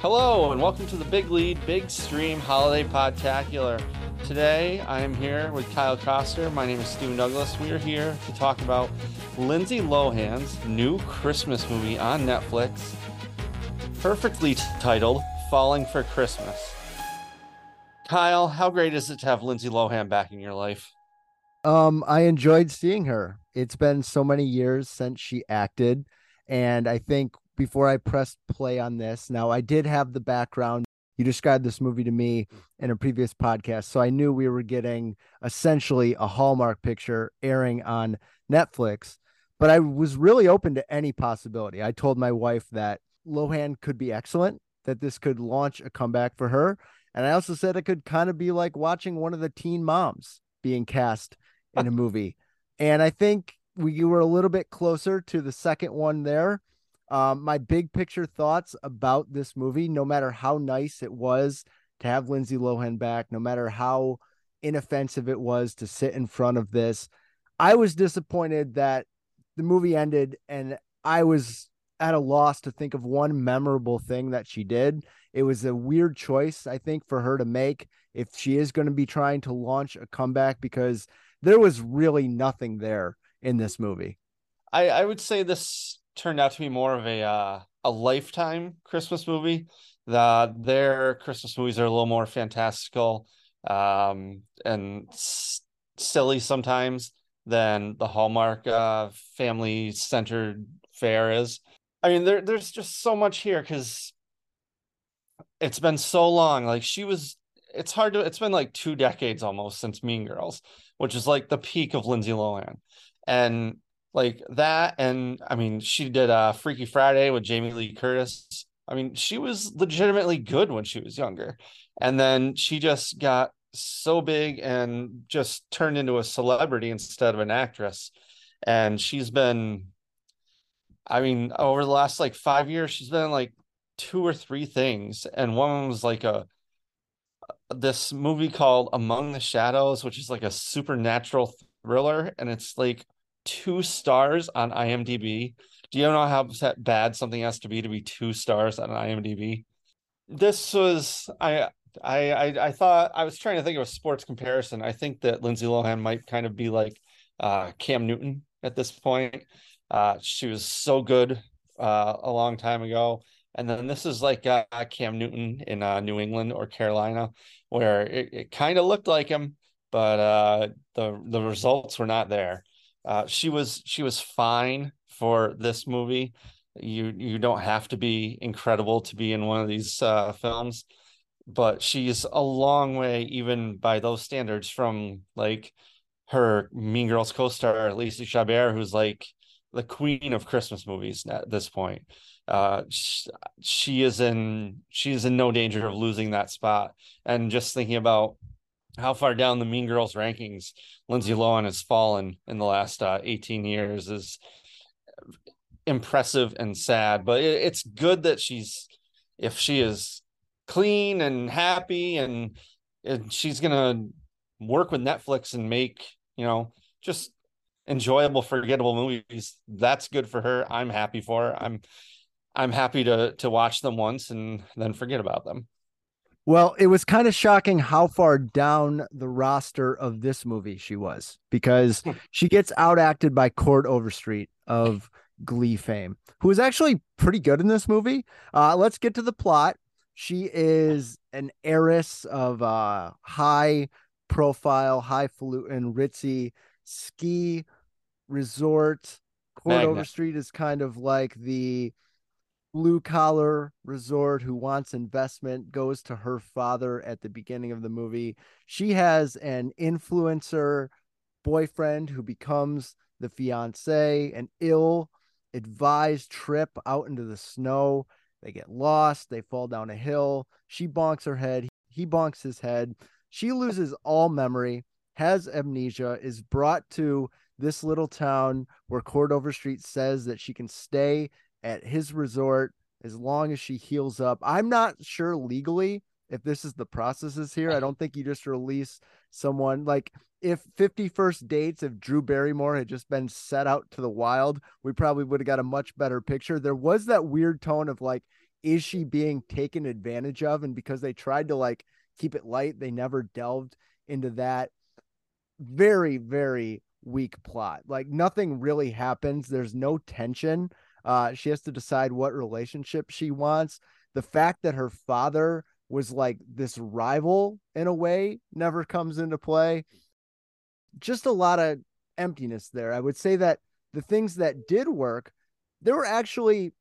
Hello, and welcome to the Big Lead Big Stream Holiday Podtacular. Today, I am here with Kyle Koster. My name is Stu Douglas. We are here to talk about Lindsay Lohan's new Christmas movie on Netflix, perfectly titled Falling for Christmas. Kyle, how great is it to have Lindsay Lohan back in your life? Um, I enjoyed seeing her. It's been so many years since she acted, and I think before I pressed play on this, now I did have the background. You described this movie to me in a previous podcast, so I knew we were getting essentially a Hallmark picture airing on Netflix. But I was really open to any possibility. I told my wife that Lohan could be excellent, that this could launch a comeback for her. And I also said it could kind of be like watching one of the teen moms being cast in a movie. And I think we were a little bit closer to the second one there. Um, my big picture thoughts about this movie, no matter how nice it was to have Lindsay Lohan back, no matter how inoffensive it was to sit in front of this, I was disappointed that the movie ended and I was at a loss to think of one memorable thing that she did. It was a weird choice, I think, for her to make if she is going to be trying to launch a comeback because there was really nothing there in this movie. I, I would say this turned out to be more of a uh, a lifetime Christmas movie. The their Christmas movies are a little more fantastical um, and s- silly sometimes than the Hallmark uh, family centered fare is. I mean, there there's just so much here because it's been so long. Like she was, it's hard to. It's been like two decades almost since Mean Girls, which is like the peak of Lindsay Lohan, and like that and i mean she did uh freaky friday with jamie lee curtis. I mean she was legitimately good when she was younger and then she just got so big and just turned into a celebrity instead of an actress and she's been i mean over the last like five years she's been like two or three things and one was like a this movie called among the shadows which is like a supernatural thriller and it's like two stars on IMDb. Do you know how bad something has to be to be two stars on IMDb? This was I I I, I thought I was trying to think of a sports comparison. I think that Lindsay Lohan might kind of be like uh, Cam Newton at this point. Uh, she was so good uh, a long time ago, and then this is like uh, Cam Newton in uh, New England or Carolina, where it, it kind of looked like him, but uh, the the results were not there. Uh, she was she was fine for this movie. You you don't have to be incredible to be in one of these uh, films, but she's a long way, even by those standards, from like her Mean Girls co-star Lacey Chabert, who's like the queen of Christmas movies at this point. Uh, she, she is in she is in no danger of losing that spot. And just thinking about how far down the Mean Girls rankings Lindsay Lohan has fallen in the last uh, 18 years is impressive and sad. But it, it's good that she's, if she is clean and happy and, and she's to work with Netflix and make, you know, just enjoyable, forgettable movies. That's good for her. I'm happy for her. I'm, I'm happy to to watch them once and then forget about them. Well, it was kind of shocking how far down the roster of this movie she was because hmm. she gets outacted by Chord Overstreet of Glee fame, who is actually pretty good in this movie. Uh, let's get to the plot. She is an heiress of uh, high profile, highfalutin, ritzy ski resort. Chord Overstreet is kind of like the blue collar resort who wants investment goes to her father at the beginning of the movie. She has an influencer boyfriend who becomes the fiance, an ill advised trip out into the snow. They get lost, they fall down a hill. She bonks her head, he bonks his head. She loses all memory, has amnesia, is brought to this little town where Chord Street says that she can stay at his resort as long as she heals up. I'm not sure legally if this is the processes here. I don't think you just release someone like if 50 First Dates if Drew Barrymore had just been set out to the wild, we probably would have got a much better picture. There was that weird tone of like is she being taken advantage of? And because they tried to like keep it light, they never delved into that. Very, very weak plot. Like nothing really happens. There's no tension. Uh, she has to decide what relationship she wants. The fact that her father was like this rival in a way never comes into play. Just a lot of emptiness there. I would say that the things that did work, there were actually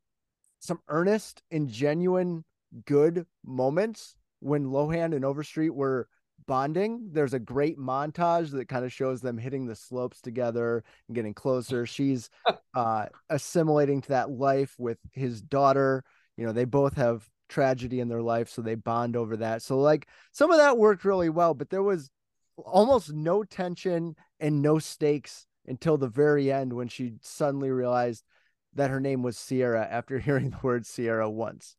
some earnest and genuine good moments when Lohan and Overstreet were bonding. There's a great montage that kind of shows them hitting the slopes together and getting closer. She's uh, assimilating to that life with his daughter. You know, they both have tragedy in their life, so they bond over that. So, like, some of that worked really well, but there was almost no tension and no stakes until the very end when she suddenly realized that her name was Sierra after hearing the word Sierra once.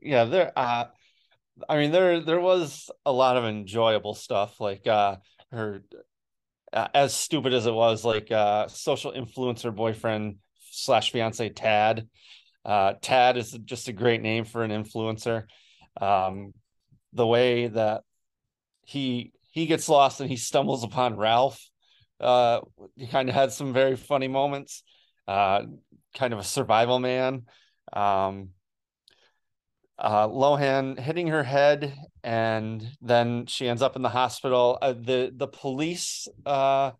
Yeah, there uh I mean there there was a lot of enjoyable stuff like uh her uh, as stupid as it was like uh social influencer boyfriend slash fiance Tad. Uh Tad is just a great name for an influencer. Um the way that he he gets lost and he stumbles upon Ralph. Uh, he kind of had some very funny moments. Uh, kind of a survival man. Um, uh, Lohan hitting her head, and then she ends up in the hospital. Uh, the the police, uh,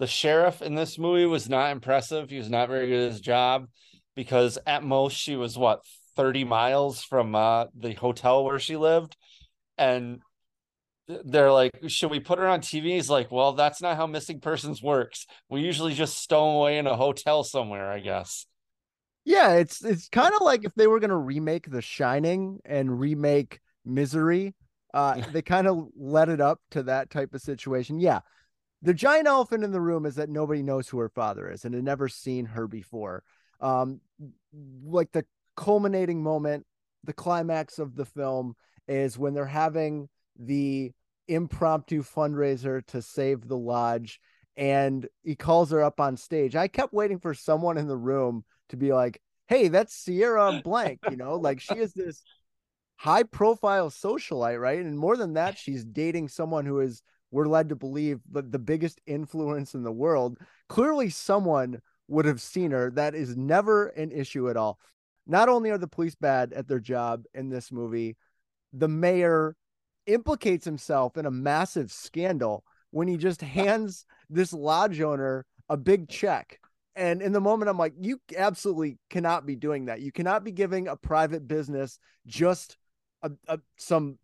the sheriff in this movie was not impressive. He was not very good at his job because at most she was what thirty miles from uh, the hotel where she lived, and they're like, should we put her on TV? He's like, well, that's not how missing persons works. We usually just stow away in a hotel somewhere, I guess. Yeah, it's it's kind of like if they were gonna remake The Shining and remake Misery, uh, they kind of let it up to that type of situation. Yeah, the giant elephant in the room is that nobody knows who her father is and had never seen her before. Um, like the culminating moment, the climax of the film is when they're having the impromptu fundraiser to save the lodge and he calls her up on stage. I kept waiting for someone in the room to be like, "Hey, that's Sierra blank," you know, like she is this high profile socialite, right? And more than that, she's dating someone who is we're led to believe the, the biggest influence in the world. Clearly someone would have seen her. That is never an issue at all. Not only are the police bad at their job in this movie, the mayor implicates himself in a massive scandal when he just hands this lodge owner a big check. And in the moment, I'm like, you absolutely cannot be doing that. You cannot be giving a private business just a, a, some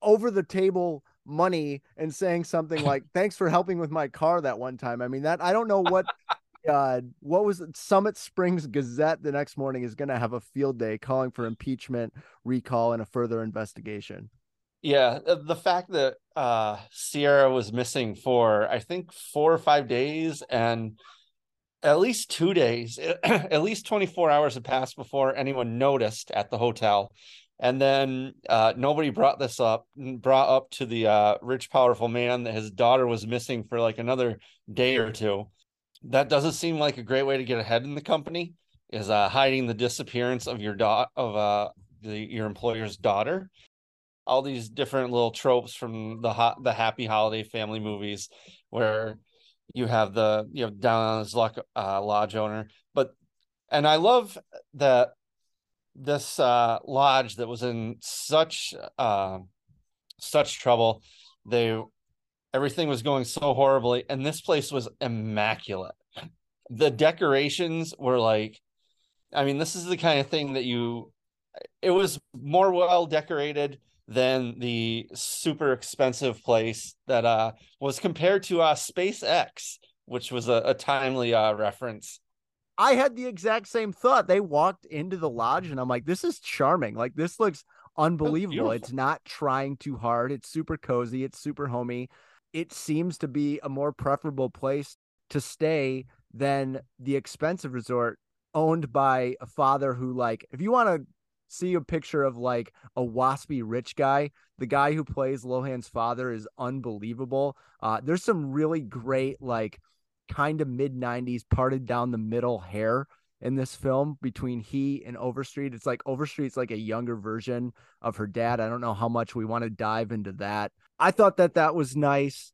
over the table money and saying something like, thanks for helping with my car that one time. I mean, that I don't know what. God, what was it? Summit Springs Gazette the next morning is going to have a field day calling for impeachment, recall, and a further investigation. Yeah, uh, the fact that uh, Sierra was missing for I think four or five days, and at least two days, at least twenty four hours had passed before anyone noticed at the hotel, and then uh, nobody brought this up, brought up to the uh, rich, powerful man that his daughter was missing for like another day or two. That doesn't seem like a great way to get ahead in the company. Is uh, hiding the disappearance of your dot of uh the, your employer's daughter all these different little tropes from the hot the happy holiday family movies where you have the you know down on his luck uh, lodge owner. But and i love that this uh lodge that was in such uh such trouble. They everything was going so horribly and this place was immaculate. The decorations were like i mean this is the kind of thing that you it was more well decorated than the super expensive place that uh was compared to uh SpaceX, which was a, a timely uh reference. I had the exact same thought. They walked into the lodge and I'm like, this is charming. Like this looks unbelievable. It's not trying too hard. It's super cozy. It's super homey. It seems to be a more preferable place to stay than the expensive resort owned by a father who like if you want to see a picture of like a waspy rich guy. The guy who plays Lohan's father is unbelievable. Uh, there's some really great, like, kind of mid 90s parted down the middle hair in this film between he and Overstreet. It's like Overstreet's like a younger version of her dad. I don't know how much we want to dive into that. I thought that that was nice.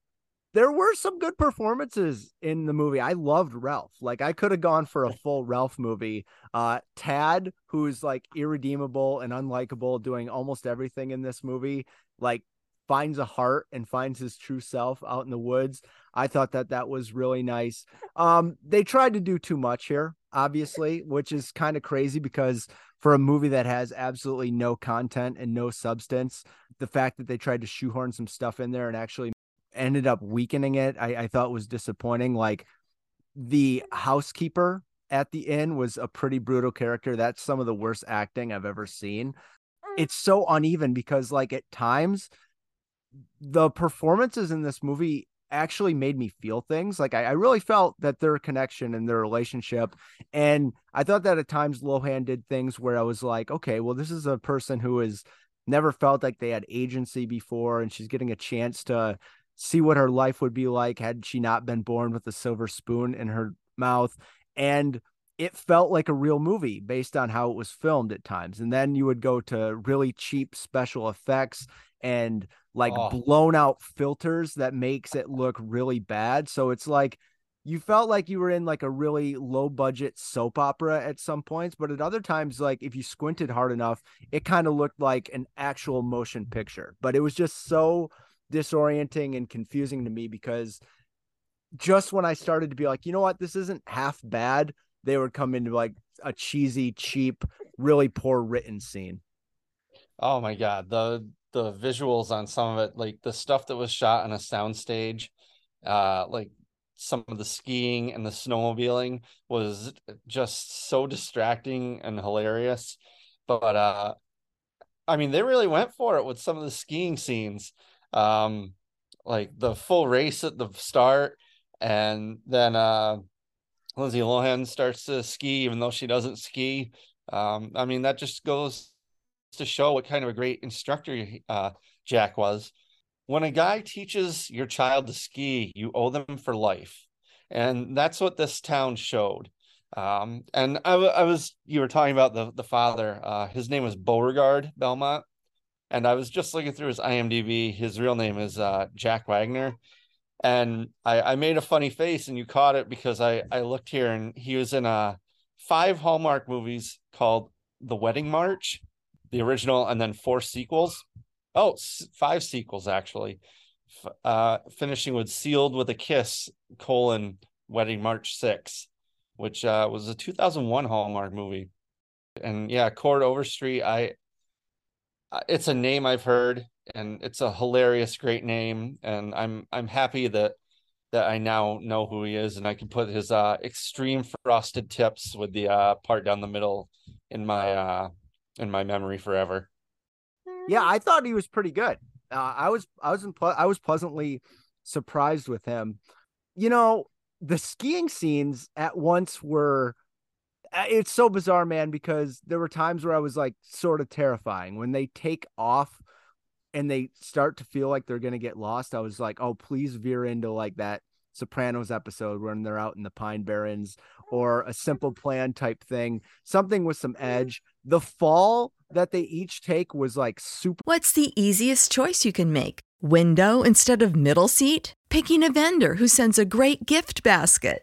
There were some good performances in the movie. I loved Ralph. Like I could have gone for a full Ralph movie. Uh Tad, who's like irredeemable and unlikable, doing almost everything in this movie, like finds a heart and finds his true self out in the woods. I thought that that was really nice. Um, they tried to do too much here, obviously, which is kind of crazy because for a movie that has absolutely no content and no substance, the fact that they tried to shoehorn some stuff in there and actually ended up weakening it, I, I thought was disappointing. Like the housekeeper at the inn was a pretty brutal character. That's some of the worst acting I've ever seen. Mm. It's so uneven because, like, at times the performances in this movie actually made me feel things. Like I, I, really felt that their connection and their relationship. And I thought that at times Lohan did things where I was like, okay, well, this is a person who has never felt like they had agency before, and she's getting a chance to see what her life would be like had she not been born with a silver spoon in her mouth. And it felt like a real movie based on how it was filmed at times. And then you would go to really cheap special effects and like oh. blown out filters that makes it look really bad. So it's like you felt like you were in like a really low budget soap opera at some points, but at other times, like if you squinted hard enough, it kind of looked like an actual motion picture. But it was just so disorienting and confusing to me because just when I started to be like, you know what, this isn't half bad, they would come into like a cheesy, cheap, really poor written scene. Oh my god, the the visuals on some of it, like the stuff that was shot on a soundstage, uh, like some of the skiing and the snowmobiling was just so distracting and hilarious. But uh, I mean, they really went for it with some of the skiing scenes, um, like the full race at the start, and then uh, Lindsay Lohan starts to ski, even though she doesn't ski. Um, I mean, that just goes to show what kind of a great instructor uh, Jack was. When a guy teaches your child to ski, you owe them for life. And that's what this town showed. Um, and I, I, was, you were talking about the, the father. Uh, his name was Beauregard Belmont. And I was just looking through his IMDb. His real name is uh, Jack Wagner. And I, I made a funny face and you caught it because I, I looked here and he was in uh, five Hallmark movies called The Wedding March the original, and then four sequels. Oh, five sequels actually. Uh, finishing with "Sealed with a Kiss: colon Wedding March 6, which uh, was a 2001 Hallmark movie. And yeah, Chord Overstreet. I it's a name I've heard, and it's a hilarious, great name, and I'm I'm happy that that I now know who he is, and I can put his uh, extreme frosted tips with the uh, part down the middle in my uh, in my memory forever. Yeah, I thought he was pretty good. Uh, I was I was I was pleasantly surprised with him. You know, the skiing scenes at once were uh, it's so bizarre, man, because there were times where I was like sort of terrifying when they take off and they start to feel like they're going to get lost. I was like, "Oh, please veer into like that Sopranos episode when they're out in the Pine Barrens or a simple plan type thing, something with some edge. The fall that they each take was like super. What's the easiest choice you can make? Window instead of middle seat? Picking a vendor who sends a great gift basket?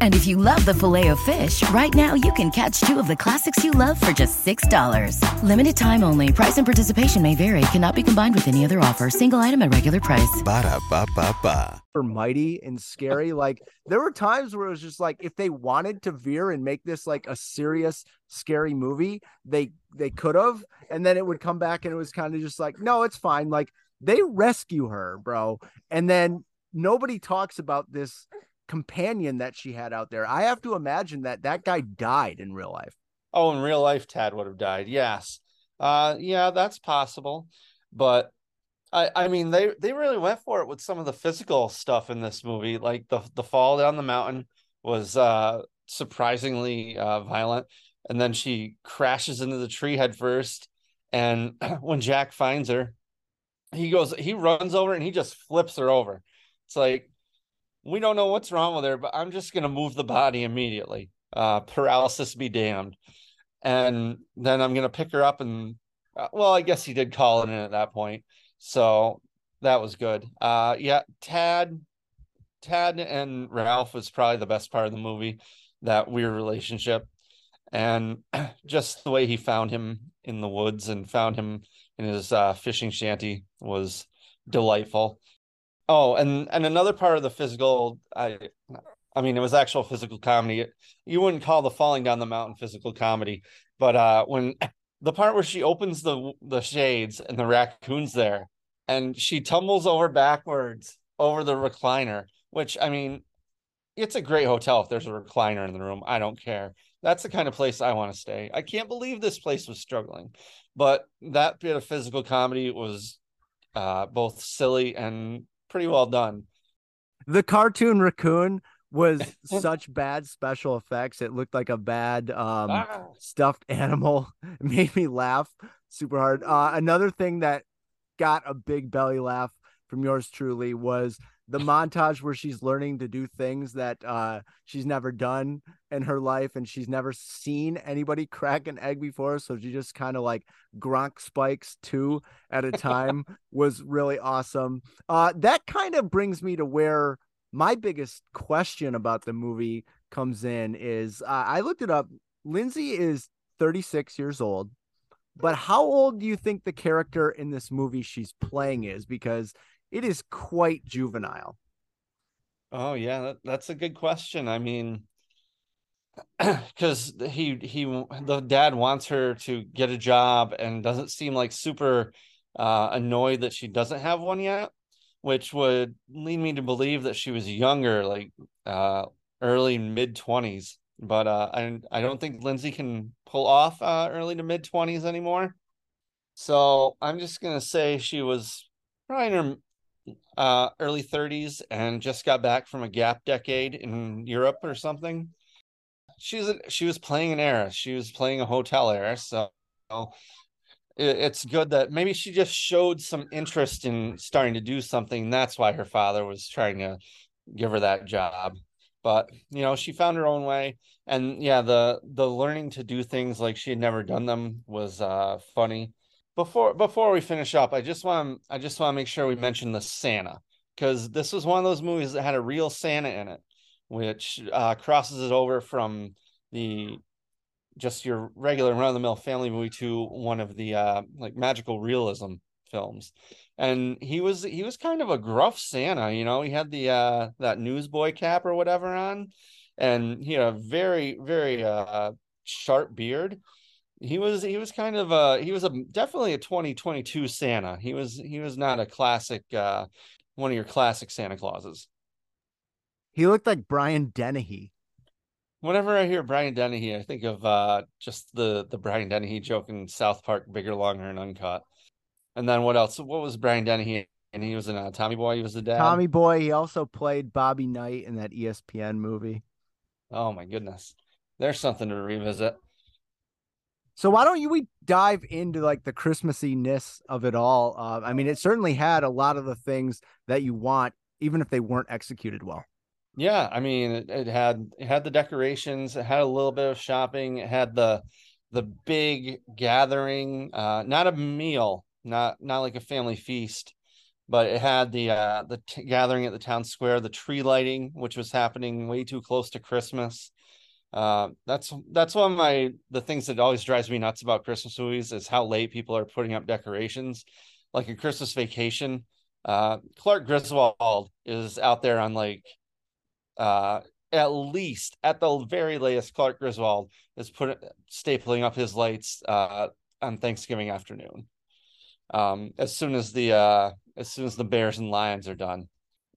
And if you love the filet of fish, right now you can catch two of the classics you love for just $6. Limited time only. Price and participation may vary. Cannot be combined with any other offer. Single item at regular price. Ba da ba ba ba. or mighty and scary. like there were times where it was just like if they wanted to veer and make this like a serious, scary movie, they they could have, and then it would come back and it was kind of just like, no, it's fine. Like they rescue her, bro, and then nobody talks about this companion that she had out there. I have to imagine that that guy died in real life. Oh, in real life, Tad would have died. Yes. Uh, yeah, that's possible. But I, I mean, they they really went for it with some of the physical stuff in this movie. Like the the fall down the mountain was uh surprisingly uh violent, and then she crashes into the tree head first. And when Jack finds her, he goes, he runs over and he just flips her over. It's like we don't know what's wrong with her, but I'm just gonna move the body immediately. Uh, paralysis be damned. And then I'm gonna pick her up and uh, well, I guess he did call it in at that point. So that was good. Uh yeah, Tad Tad and Ralph was probably the best part of the movie, that weird relationship. And just the way he found him in the woods and found him in his uh, fishing shanty was delightful. Oh, and and another part of the physical, I, I mean, it was actual physical comedy. You wouldn't call the falling down the mountain physical comedy, but uh, when the part where she opens the the shades and the raccoon's there, and she tumbles over backwards over the recliner, which I mean, it's a great hotel if there's a recliner in the room. I don't care. That's the kind of place I want to stay. I can't believe this place was struggling, but that bit of physical comedy was uh, both silly and pretty well done. The cartoon raccoon was such bad special effects. It looked like a bad um, Ah. stuffed animal. It made me laugh super hard. Uh, another thing that got a big belly laugh from yours truly was the montage where she's learning to do things that uh, she's never done in her life and she's never seen anybody crack an egg before. So she just kind of like Gronk spikes two at a time was really awesome. Uh, that kind of brings me to where my biggest question about the movie comes in is uh, I looked it up. Lindsay is 36 years old, but how old do you think the character in this movie she's playing is? Because it is quite juvenile. Oh yeah, that, that's a good question. I mean, because he he the dad wants her to get a job and doesn't seem like super uh, annoyed that she doesn't have one yet, which would lead me to believe that she was younger, like uh, early mid twenties. But uh, I I don't think Lindsay can pull off uh, early to mid twenties anymore. So I'm just gonna say she was probably in her uh early 30s and just got back from a gap decade in Europe or something. She's a, she was playing an heiress. She was playing a hotel heiress. So it, it's good that maybe she just showed some interest in starting to do something. That's why her father was trying to give her that job. But you know, she found her own way. And yeah, the the learning to do things like she had never done them was uh funny before before we finish up, I just want I just want to make sure we mention the Santa because this was one of those movies that had a real Santa in it, which uh, crosses it over from the just your regular run of the mill family movie to one of the uh, like magical realism films. And he was he was kind of a gruff Santa, you know. He had the uh, that newsboy cap or whatever on, and he had a very very uh, sharp beard he was he was kind of a he was a definitely a 2022 Santa. He was he was not a classic uh one of your classic Santa Clauses. He looked like Brian Dennehy. Whenever I hear Brian Dennehy, I think of uh just the the Brian Dennehy joke in South Park, bigger, longer, and uncut. And then what else? What was Brian Dennehy? And he was in uh, Tommy Boy. He was the dad. Tommy Boy. He also played Bobby Knight in that ESPN movie. Oh my goodness, there's something to revisit. So why don't you we dive into like the Christmassiness of it all? Uh, I mean, it certainly had a lot of the things that you want, even if they weren't executed well. Yeah, I mean, it, it had it had the decorations, it had a little bit of shopping, it had the the big gathering, uh, not a meal, not not like a family feast, but it had the uh, the t- gathering at the town square, the tree lighting, which was happening way too close to Christmas. Uh, that's that's one of my the things that always drives me nuts about Christmas movies is how late people are putting up decorations. Like a Christmas Vacation, uh, Clark Griswold is out there on like uh, at least at the very latest, Clark Griswold is put stapling up his lights uh, on Thanksgiving afternoon. Um, as soon as the uh, as soon as the Bears and Lions are done,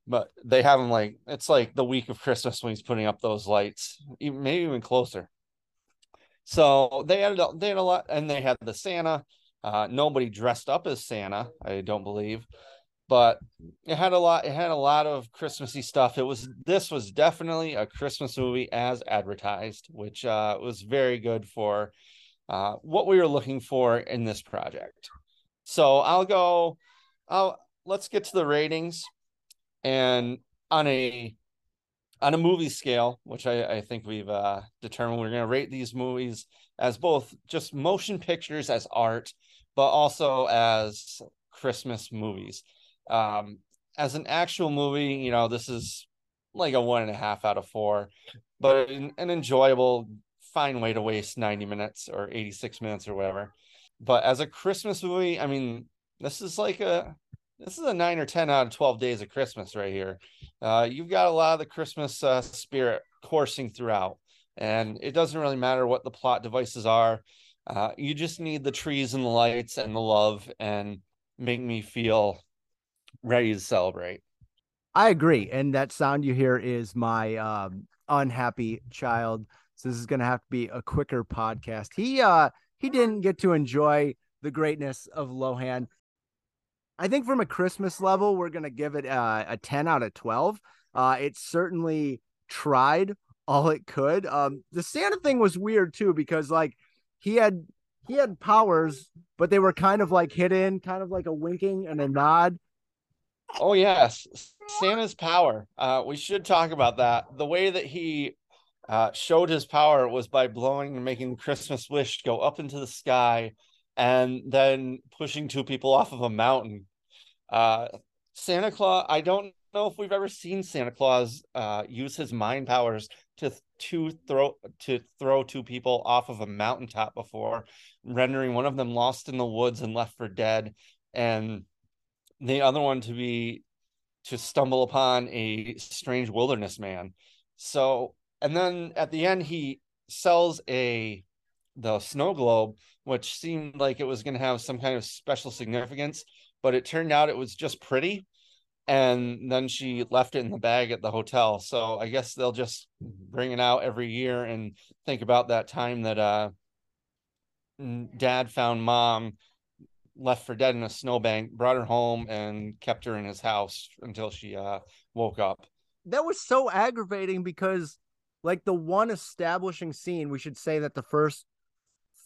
but they have them like it's like the week of Christmas when he's putting up those lights, even maybe even closer. So they had a, they had a lot, and they had the Santa. Uh, nobody dressed up as Santa, I don't believe but it had a lot it had a lot of christmassy stuff it was this was definitely a christmas movie as advertised which uh, was very good for uh, what we were looking for in this project so i'll go i'll let's get to the ratings and on a on a movie scale which i, I think we've uh, determined we're going to rate these movies as both just motion pictures as art but also as christmas movies um, as an actual movie, you know, this is like a one and a half out of four, but an, an enjoyable, fine way to waste 90 minutes or 86 minutes or whatever. But as a Christmas movie, I mean, this is like a this is a nine or 10 out of 12 days of Christmas right here. Uh, you've got a lot of the Christmas uh, spirit coursing throughout, and it doesn't really matter what the plot devices are. Uh, you just need the trees and the lights and the love and make me feel ready to celebrate. I agree. And that sound you hear is my um, unhappy child. So this is going to have to be a quicker podcast. He uh he didn't get to enjoy the greatness of Lohan. I think from a Christmas level, we're to give it uh, a 10 out of 12. Uh, it certainly tried all it could. Um, the Santa thing was weird too, because like he had, he had powers, but they were kind of like hidden, kind of like a winking and a nod. Oh yes, Santa's power. Uh, we should talk about that. The way that he uh, showed his power was by blowing and making the Christmas wish go up into the sky, and then pushing two people off of a mountain. Uh, Santa Claus. I don't know if we've ever seen Santa Claus uh, use his mind powers to to throw to throw two people off of a mountaintop before, rendering one of them lost in the woods and left for dead, and the other one to be to stumble upon a strange wilderness man. So, and then at the end, he sells a the snow globe, which seemed like it was going to have some kind of special significance, but it turned out it was just pretty. And then she left it in the bag at the hotel. So I guess they'll just bring it out every year and think about that time that uh, dad found mom left for dead in a snowbank, brought her home, and kept her in his house until she uh, woke up. That was so aggravating because, like, the one establishing scene, we should say that the first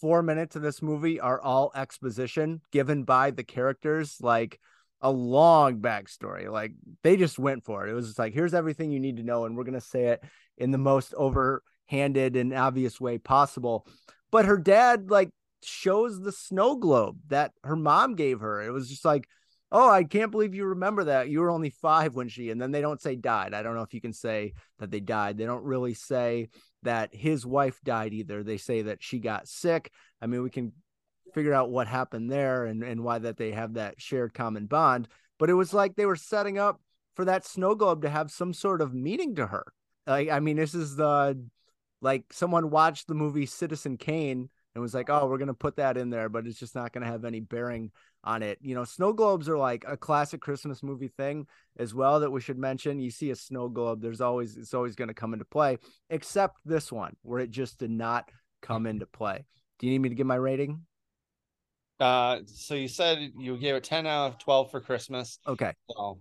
four minutes of this movie are all exposition given by the characters, like a long backstory. Like, they just went for it. It was just like, here's everything you need to know, and we're to say it in the most overhanded and obvious way possible. But her dad, like, shows the snow globe that her mom gave her. It was just like, oh, I can't believe you remember that. You were only five when she, and then they don't say died. I don't know if you can say that they died. They don't really say that his wife died either. They say that she got sick. I mean, we can figure out what happened there and, and why that they have that shared common bond. But it was like they were setting up for that snow globe to have some sort of meaning to her. Like, I mean, this is the like someone watched the movie Citizen Kane and was like, oh, we're going to put that in there, but it's just not going to have any bearing on it. You know, snow globes are like a classic Christmas movie thing as well that we should mention. You see a snow globe, there's always, it's always going to come into play, except this one where it just did not come into play. Do you need me to give my rating? Uh, so you said you gave it 10 out of 12 for Christmas. Okay. So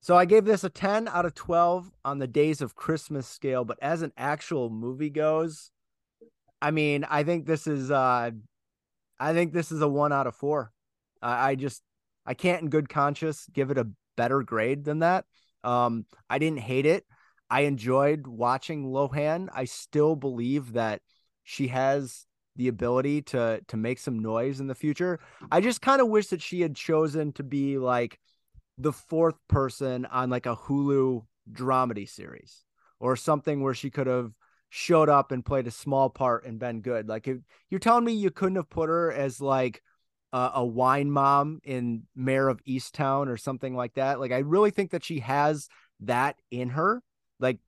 so I gave this a 10 out of 12 on the days of Christmas scale, but as an actual movie goes, I mean, I think this is uh I think this is a one out of four. I just I can't in good conscience give it a better grade than that. Um, I didn't hate it. I enjoyed watching Lohan. I still believe that she has the ability to to make some noise in the future. I just kind of wish that she had chosen to be like the fourth person on like a Hulu dramedy series or something where she could have showed up and played a small part and been good. Like if you're telling me you couldn't have put her as like a, a wine mom in Mare of Easttown or something like that. Like I really think that she has that in her. Like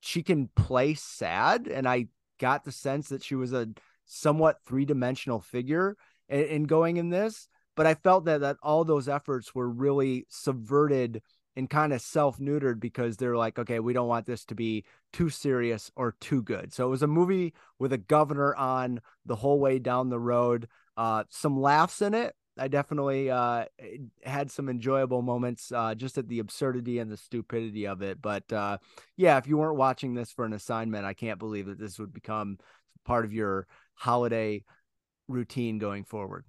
she can play sad and I got the sense that she was a somewhat three-dimensional figure in, in going in this, but I felt that that all those efforts were really subverted and kind of self-neutered because they're like, okay, we don't want this to be too serious or too good. So it was a movie with a governor on the whole way down the road. Uh, some laughs in it. I definitely uh, had some enjoyable moments uh, just at the absurdity and the stupidity of it. But uh, yeah, if you weren't watching this for an assignment, I can't believe that this would become part of your holiday routine going forward.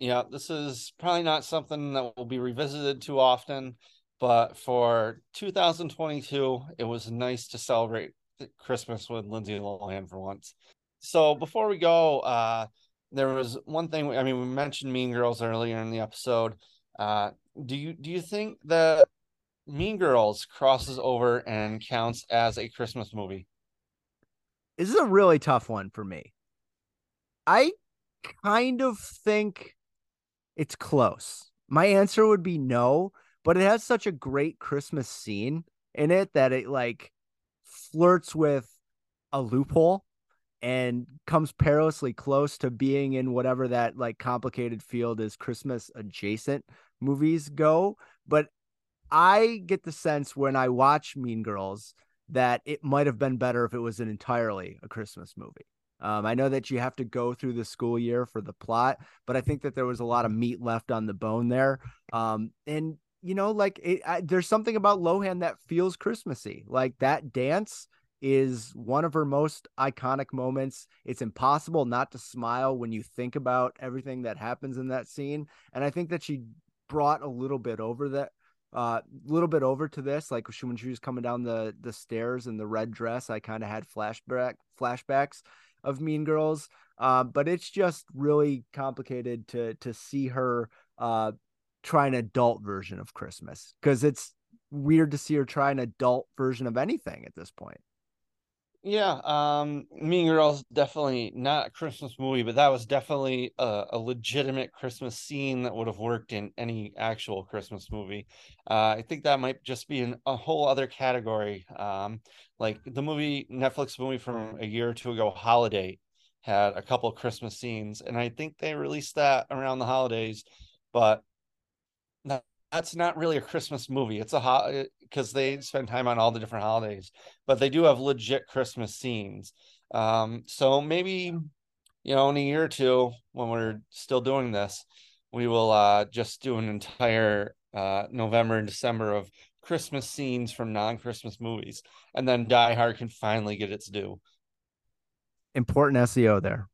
Yeah, this is probably not something that will be revisited too often but for 2022, it was nice to celebrate Christmas with Lindsay Lohan for once. So before we go, uh, there was one thing. I mean, we mentioned Mean Girls earlier in the episode. Uh, do you do you think that Mean Girls crosses over and counts as a Christmas movie? This is a really tough one for me. I kind of think it's close. My answer would be no but it has such a great Christmas scene in it that it like flirts with a loophole and comes perilously close to being in whatever that like complicated field is Christmas adjacent movies go. But I get the sense when I watch Mean Girls that it might have been better if it was an entirely a Christmas movie. Um, I know that you have to go through the school year for the plot, but I think that there was a lot of meat left on the bone there. Um, and you know, like it, I, there's something about Lohan that feels Christmassy. Like that dance is one of her most iconic moments. It's impossible not to smile when you think about everything that happens in that scene. And I think that she brought a little bit over that a uh, little bit over to this like when she was coming down the the stairs in the red dress i kind of had flashback flashbacks of mean girls uh, but it's just really complicated to to see her uh, try an adult version of Christmas because it's weird to see her try an adult version of anything at this point. Yeah, um, Mean Girls definitely not a Christmas movie, but that was definitely a, a legitimate Christmas scene that would have worked in any actual Christmas movie. Uh, I think that might just be in a whole other category. Um, like the movie Netflix movie from a year or two ago, Holidate, had a couple Christmas scenes, and I think they released that around the holidays. But that's not really a Christmas movie. It's a hot because they spend time on all the different holidays, but they do have legit Christmas scenes. Um, so maybe you know in a year or two when we're still doing this, we will uh, just do an entire uh, November and December of Christmas scenes from non-Christmas movies, and then Die Hard can finally get its due. Important SEO there.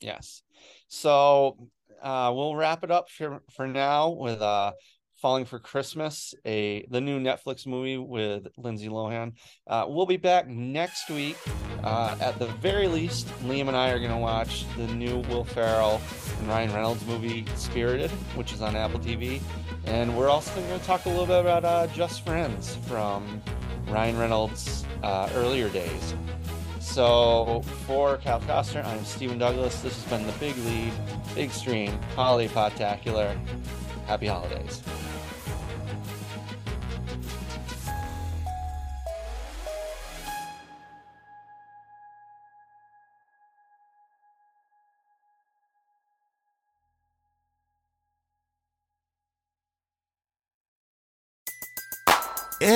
Yes. So uh, we'll wrap it up for, for now with uh, Falling for Christmas, a the new Netflix movie with Lindsay Lohan. Uh, we'll be back next week. Uh, at the very least, Liam and I are going to watch the new Will Ferrell and Ryan Reynolds movie Spirited, which is on Apple TV, and we're also going to talk a little bit about uh, Just Friends from Ryan Reynolds' uh, earlier days. So for Cal Koster, I'm Stephen Douglas. This has been the Big Lead, Big Stream Holiday Podtacular. Happy holidays.